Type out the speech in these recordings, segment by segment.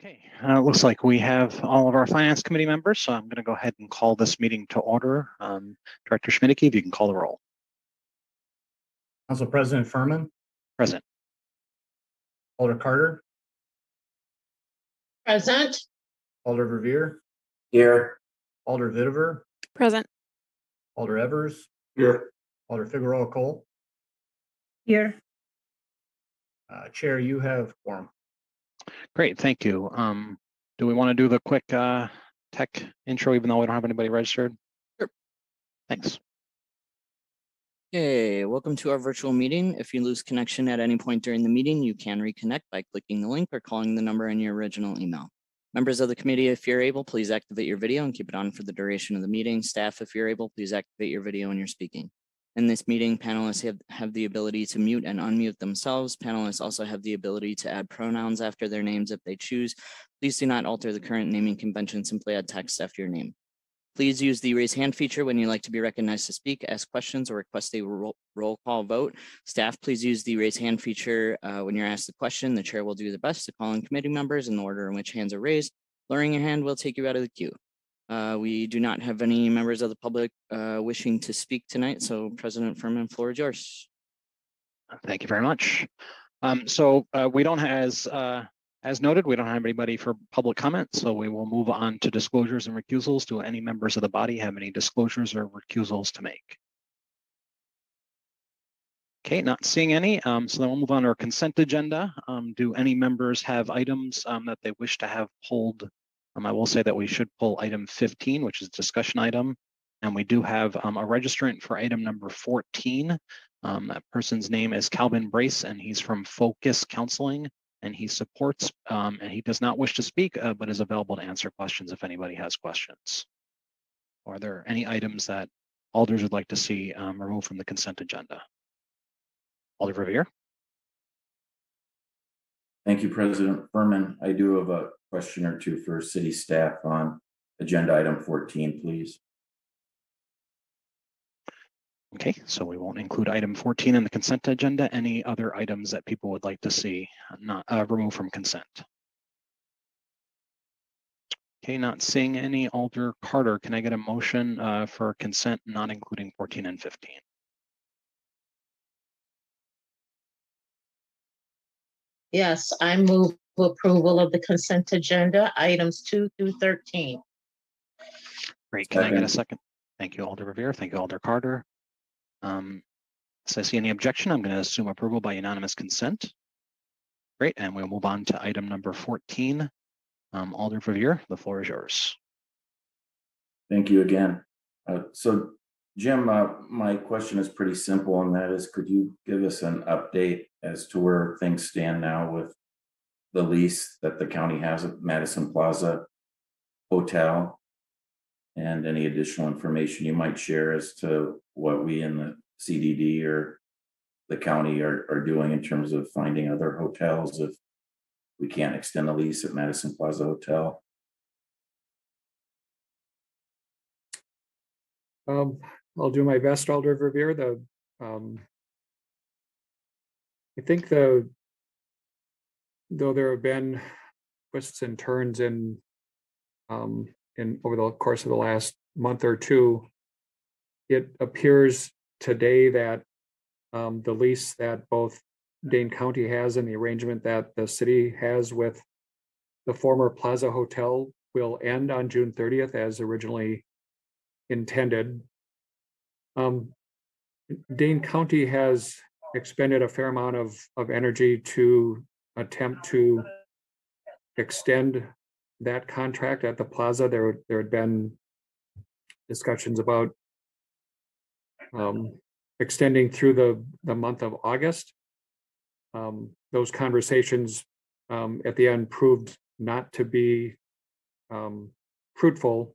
Okay, uh, it looks like we have all of our finance committee members, so I'm going to go ahead and call this meeting to order. Um, Director Schmidtke, if you can call the roll. Council President Furman, Present. Alder Carter, Present, Alder Verveer, Here. Alder Vidaver, Present. Alder Evers, Here. Alder Figueroa Cole. here, Uh, Chair, you have quorum. Great, thank you. Um, do we want to do the quick uh, tech intro, even though we don't have anybody registered? Sure. Thanks. Okay, welcome to our virtual meeting. If you lose connection at any point during the meeting, you can reconnect by clicking the link or calling the number in your original email. Members of the committee, if you're able, please activate your video and keep it on for the duration of the meeting. Staff, if you're able, please activate your video when you're speaking. In this meeting, panelists have, have the ability to mute and unmute themselves. Panelists also have the ability to add pronouns after their names if they choose. Please do not alter the current naming convention, simply add text after your name. Please use the raise hand feature when you'd like to be recognized to speak, ask questions, or request a roll, roll call vote. Staff, please use the raise hand feature uh, when you're asked a question. The chair will do the best to call in committee members in the order in which hands are raised. Lowering your hand will take you out of the queue. Uh, we do not have any members of the public uh, wishing to speak tonight, so President Furman, floor is yours. Thank you very much. Um, so uh, we don't as uh, as noted, we don't have anybody for public comment, so we will move on to disclosures and recusals. Do any members of the body have any disclosures or recusals to make? Okay, not seeing any. Um, so then we'll move on to our consent agenda. Um, do any members have items um, that they wish to have pulled? Um, I will say that we should pull item 15, which is discussion item. And we do have um, a registrant for item number 14. Um, that person's name is Calvin Brace, and he's from Focus Counseling. And he supports, um, and he does not wish to speak, uh, but is available to answer questions if anybody has questions. Are there any items that alders would like to see um, removed from the consent agenda? Alder Verveer? Thank you, President Furman. I do have a question or two for city staff on agenda item fourteen, please. Okay, so we won't include item 14 in the consent agenda. Any other items that people would like to see not uh, removed from consent? Okay, not seeing any. Alder Carter, can I get a motion uh, for consent not including 14 and 15? yes, I move approval of the consent agenda, items two through thirteen. Great, can I get a Second. second? Thank you, Alder Verveer. Thank you, Alder Carter. Um, so I see any objection, I'm going to assume approval by unanimous consent. Great, and we'll move on to item number 14. Um, Alder Verveer, the floor is yours. Thank you again. Uh, so Jim, uh, my question is pretty simple, and that is, could you give us an update as to where things stand now with the lease that the county has at Madison Plaza Hotel? And any additional information you might share as to what we in the CDD or the county are, are doing in terms of finding other hotels if we can't extend the lease at Madison Plaza Hotel? Um, I'll do my best, Alder Verveer, the, um. I think the. Though there have been twists and turns in. Um, in, over the course of the last month or two. It appears today that, um, the lease that both Dane County has and the arrangement that the city has with. The former Plaza Hotel will end on June thirtieth as originally intended. Um, Dane County has expended a fair amount of, of energy to attempt to extend that contract at the plaza. There, there had been discussions about um, extending through the, the month of August. Um, those conversations um, at the end proved not to be um, fruitful.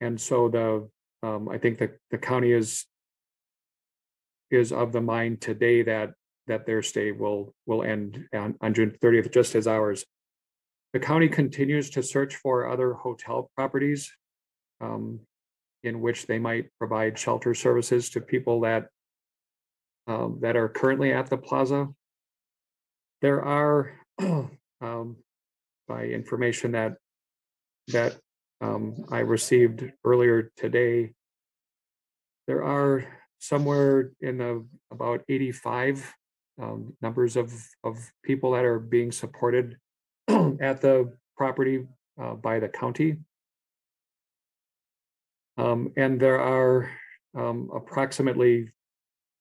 And so the, um, I think that the county is is of the mind today that, that their stay will, will end on, on June thirtieth, just as ours. The county continues to search for other hotel properties um, in which they might provide shelter services to people that um, that are currently at the plaza. There are um, by information that that um, I received earlier today. There are somewhere in the about eighty-five um, numbers of of people that are being supported at the property uh, by the county. Um, and there are um, approximately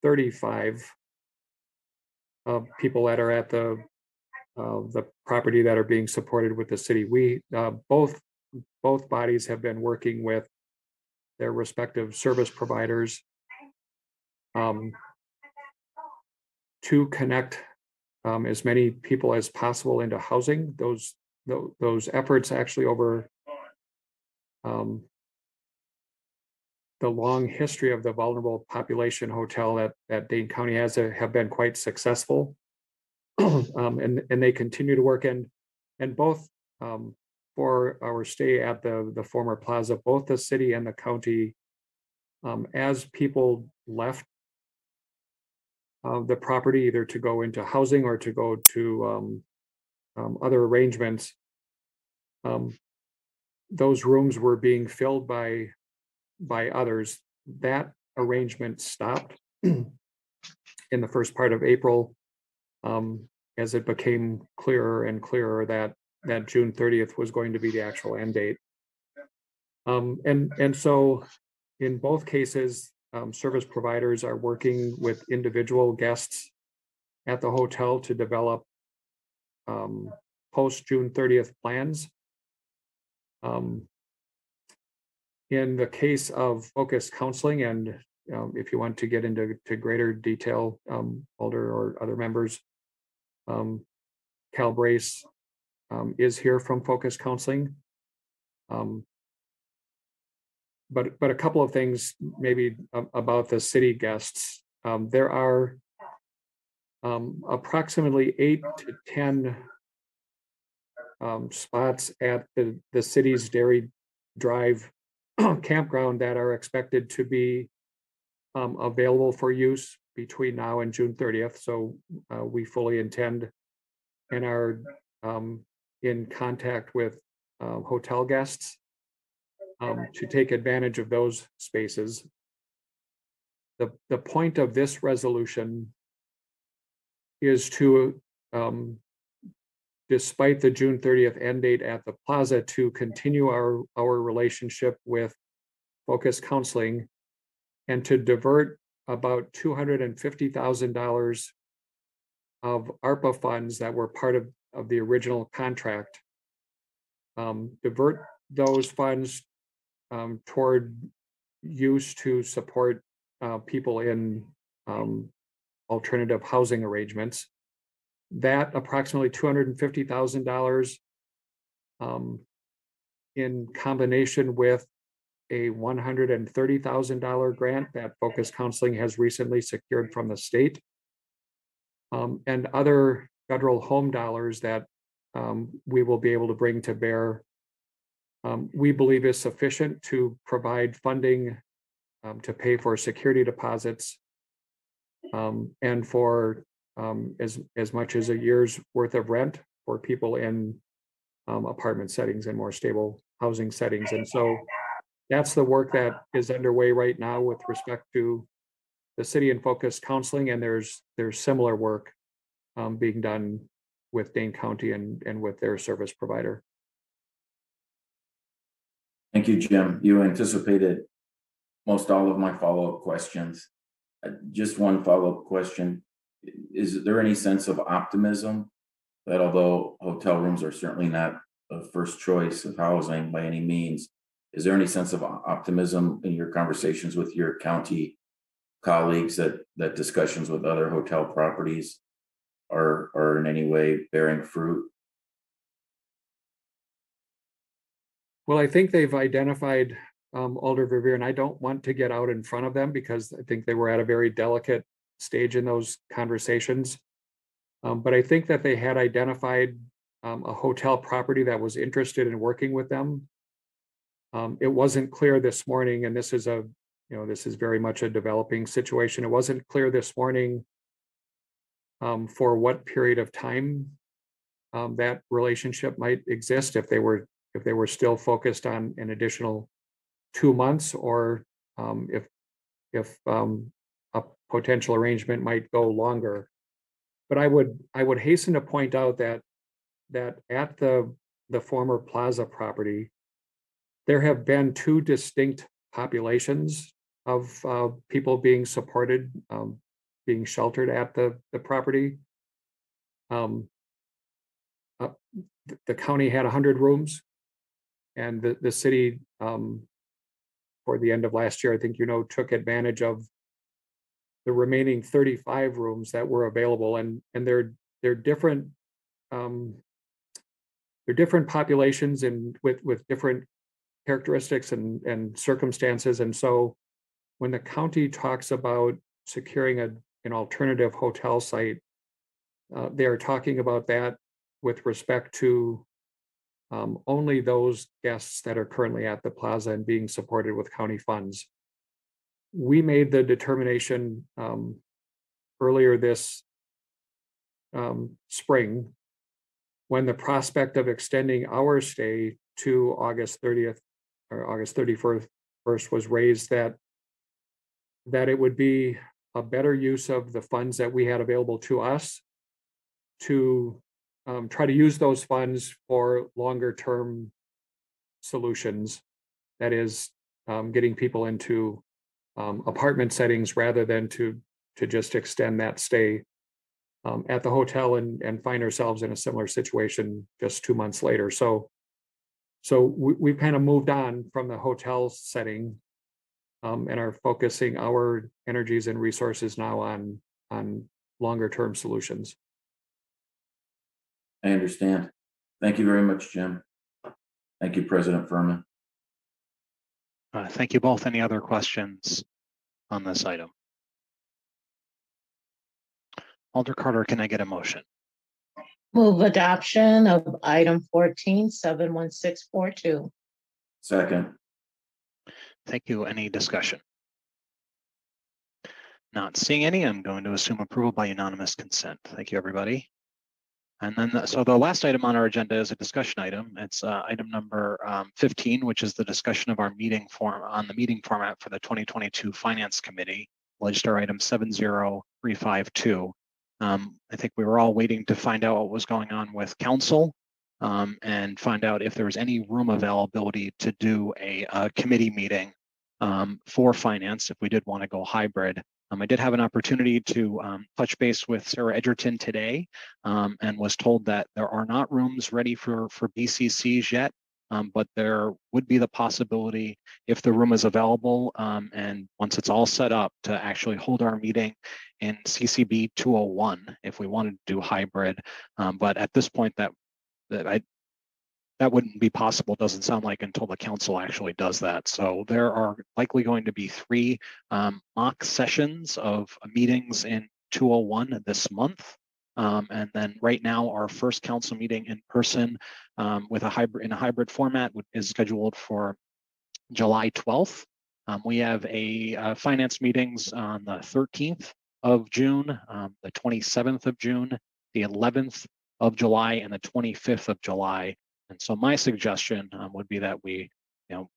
thirty-five uh, people that are at the uh, the property that are being supported with the city. We uh, both both bodies have been working with their respective service providers um, to connect um, as many people as possible into housing. Those tho- those efforts actually over um, the long history of the vulnerable population hotel that that Dane County has uh, have been quite successful. Um, and and they continue to work and and both um, for our stay at the the former plaza, both the city and the county um, as people left uh, the property either to go into housing or to go to um, um, other arrangements. Um, those rooms were being filled by by others. That arrangement stopped in the first part of April um, as it became clearer and clearer that that June thirtieth was going to be the actual end date. Um, and and so in both cases, um, service providers are working with individual guests at the hotel to develop um, post June thirtieth plans. Um, in the case of focused counseling, and um, if you want to get into to greater detail, um, Alder or other members, um, Cal Brace um, is here from Focus Counseling. Um, but but a couple of things maybe about the city guests. Um, there are um, approximately eight to ten um, spots at the the city's Dairy Drive campground that are expected to be um, available for use between now and June thirtieth. So uh, we fully intend and are um, in contact with uh, hotel guests um, to take advantage of those spaces. The, the point of this resolution is to, um, despite the June thirtieth end date at the plaza, to continue our, our relationship with Focus Counseling and to divert about two hundred and fifty thousand dollars of ARPA funds that were part of, of the original contract. Um, divert those funds um, toward use to support uh, people in um, alternative housing arrangements. That approximately two hundred and fifty thousand dollars um, in combination with a one hundred and thirty thousand dollar grant that Focus Counseling has recently secured from the state. Um, and other federal home dollars that um, we will be able to bring to bear um, we believe is sufficient to provide funding um, to pay for security deposits um, and for um, as, as much as a year's worth of rent for people in um, apartment settings and more stable housing settings. And so that's the work that is underway right now with respect to the city and focus counseling, and there's, there's similar work um, being done with Dane County and, and with their service provider. Thank you, Jim. You anticipated most all of my follow-up questions. Uh, Just one follow-up question. Is there any sense of optimism that although hotel rooms are certainly not the first choice of housing by any means, is there any sense of optimism in your conversations with your county colleagues that, that discussions with other hotel properties are, are in any way bearing fruit? Well, I think they've identified um, Alder Verveer, and I don't want to get out in front of them because I think they were at a very delicate stage in those conversations. Um, but I think that they had identified um, a hotel property that was interested in working with them. Um, it wasn't clear this morning, and this is a, you know, this is very much a developing situation. It wasn't clear this morning um, for what period of time um, that relationship might exist if they were, if they were still focused on an additional two months or um, if, if um, a potential arrangement might go longer. But I would, I would hasten to point out that, that at the, the former Plaza property, there have been two distinct populations of uh, people being supported, um, being sheltered at the, the property. Um, uh, The county had hundred rooms. And the, the city, um, for the end of last year, I think, you know, took advantage of the remaining thirty-five rooms that were available and, and they're, they're different, um, they're different populations and with, with different characteristics and, and circumstances. And so when the county talks about securing a, an alternative hotel site, uh, they are talking about that with respect to um, only those guests that are currently at the plaza and being supported with county funds. We made the determination um, earlier this um, spring when the prospect of extending our stay to August thirtieth or August thirty-first first was raised that that it would be a better use of the funds that we had available to us to um, try to use those funds for longer term solutions. That is, um, getting people into um, apartment settings rather than to to just extend that stay um, at the hotel and and find ourselves in a similar situation just two months later. So so we we've kind of moved on from the hotel setting um, and are focusing our energies and resources now on on longer term solutions. I understand. Thank you very much, Jim. Thank you, President Furman. Uh, Thank you both. Any other questions on this item? Alder Carter, can I get a motion? Move adoption of item fourteen, seven one six four two. Second, Thank you. Any discussion? Not seeing any, I'm going to assume approval by unanimous consent. Thank you, everybody. And then, the- so the last item on our agenda is a discussion item. It's uh, item number um, 15, which is the discussion of our meeting form on the meeting format for the 2022 Finance Committee, Register Item 70352. Um, I think we were all waiting to find out what was going on with council um, and find out if there was any room availability to do a, uh committee meeting um, for finance if we did want to go hybrid. Um, I did have an opportunity to um, touch base with Sarah Edgerton today um, and was told that there are not rooms ready for for BCCs yet. Um, but there would be the possibility if the room is available um, and once it's all set up to actually hold our meeting in CCB 201 if we wanted to do hybrid. But at this point, that that I that wouldn't be possible. Doesn't sound like until the council actually does that. So there are likely going to be three um, mock sessions of meetings in 201 this month. Um, and then right now, our first council meeting in person um, with a hybrid in a hybrid format is scheduled for July 12th. Um, we have a uh, finance meetings on the 13th of June, um, the 27th of June, the 11th of July, and the 25th of July. And so my suggestion um, would be that we, you know,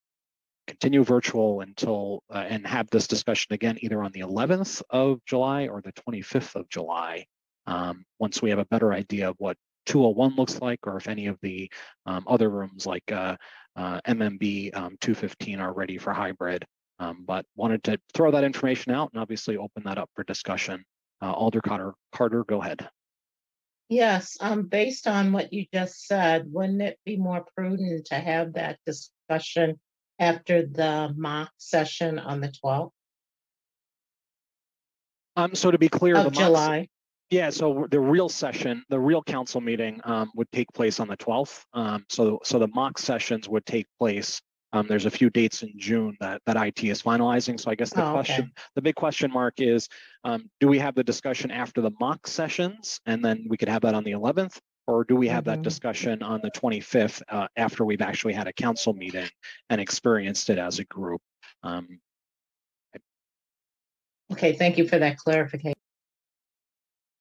continue virtual until uh, and have this discussion again either on the 11th of July or the 25th of July. Um, once we have a better idea of what 201 looks like, or if any of the um, other rooms like uh, uh, MMB um, 215 are ready for hybrid. Um, but wanted to throw that information out and obviously open that up for discussion. Uh, Alder Carter, Carter, go ahead. Yes, um, based on what you just said, wouldn't it be more prudent to have that discussion after the mock session on the twelfth Um, so to be clear, the of mock July? Yeah, so the real session, the real council meeting um, would take place on the 12th. Um, so, so the mock sessions would take place. Um, there's a few dates in June that, that IT is finalizing. So I guess the Oh, okay. question, the big question mark is, um, do we have the discussion after the mock sessions? And then we could have that on the 11th? Or do we have that Mhm. discussion on the 25th uh, after we've actually had a council meeting and experienced it as a group? Um, Okay, thank you for that clarification.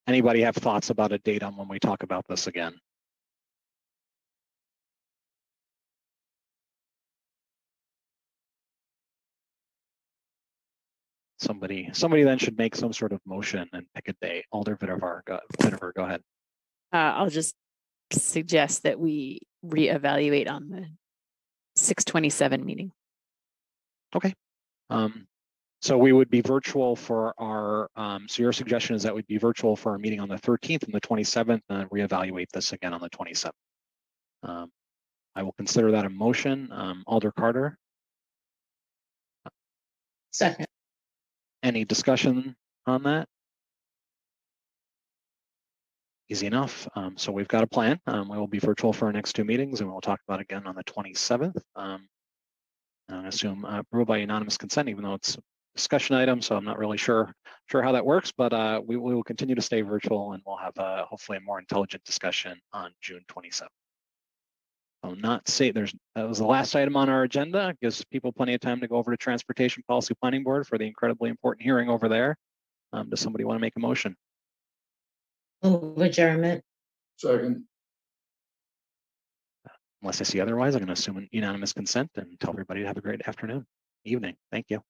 anybody have thoughts about a date on when we talk about this again? Somebody, somebody then should make some sort of motion and pick a day. Alder Vidaver, go, Vidaver, go ahead. Uh, I'll just suggest that we reevaluate on the six twenty-seven meeting. Um, so we would be virtual for our, um, so your suggestion is that we'd be virtual for our meeting on the thirteenth and the twenty-seventh, and then reevaluate this again on the twenty-seventh. Um, I will consider that a motion. Um, Alder Carter, Second, any discussion on that? Easy enough. Um, so we've got a plan. Um, we will be virtual for our next two meetings and we'll talk about again on the 27th. Um, I assume uh, ruled by unanimous consent, even though it's a discussion item, so I'm not really sure sure how that works, but uh, we, we, will continue to stay virtual and we'll have uh, hopefully a more intelligent discussion on June 27th. So not say there's that was the last item on our agenda. Gives people plenty of time to go over to Transportation Policy Planning Board for the incredibly important hearing over there. Um, does somebody want to make a motion? Move adjournment. Second. Unless I see otherwise, I'm going to assume an unanimous consent and tell everybody to have a great afternoon, evening. Thank you.